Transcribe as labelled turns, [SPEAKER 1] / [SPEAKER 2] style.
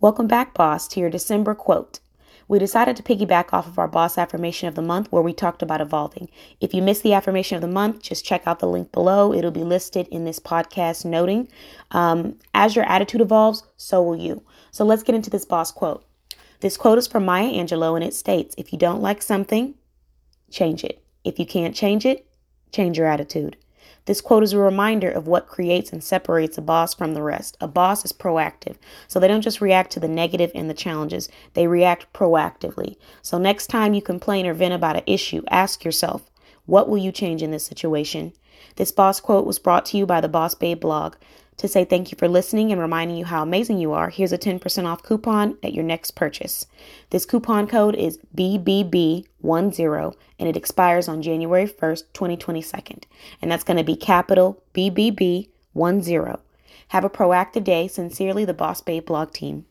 [SPEAKER 1] Welcome back, boss, to your December quote. We decided to piggyback off of our boss affirmation of the month where we talked about evolving. If you missed the affirmation of the month, just check out the link below. It'll be listed in this podcast noting. Um, as your attitude evolves, so will you. So let's get into this boss quote. This quote is from Maya Angelou and it states If you don't like something, change it. If you can't change it, change your attitude. This quote is a reminder of what creates and separates a boss from the rest. A boss is proactive. So they don't just react to the negative and the challenges, they react proactively. So next time you complain or vent about an issue, ask yourself, what will you change in this situation? This boss quote was brought to you by the Boss Babe blog. To say thank you for listening and reminding you how amazing you are, here's a 10% off coupon at your next purchase. This coupon code is BBB10 and it expires on January 1st, 2022. And that's going to be capital BBB10. Have a proactive day. Sincerely, the Boss Babe blog team.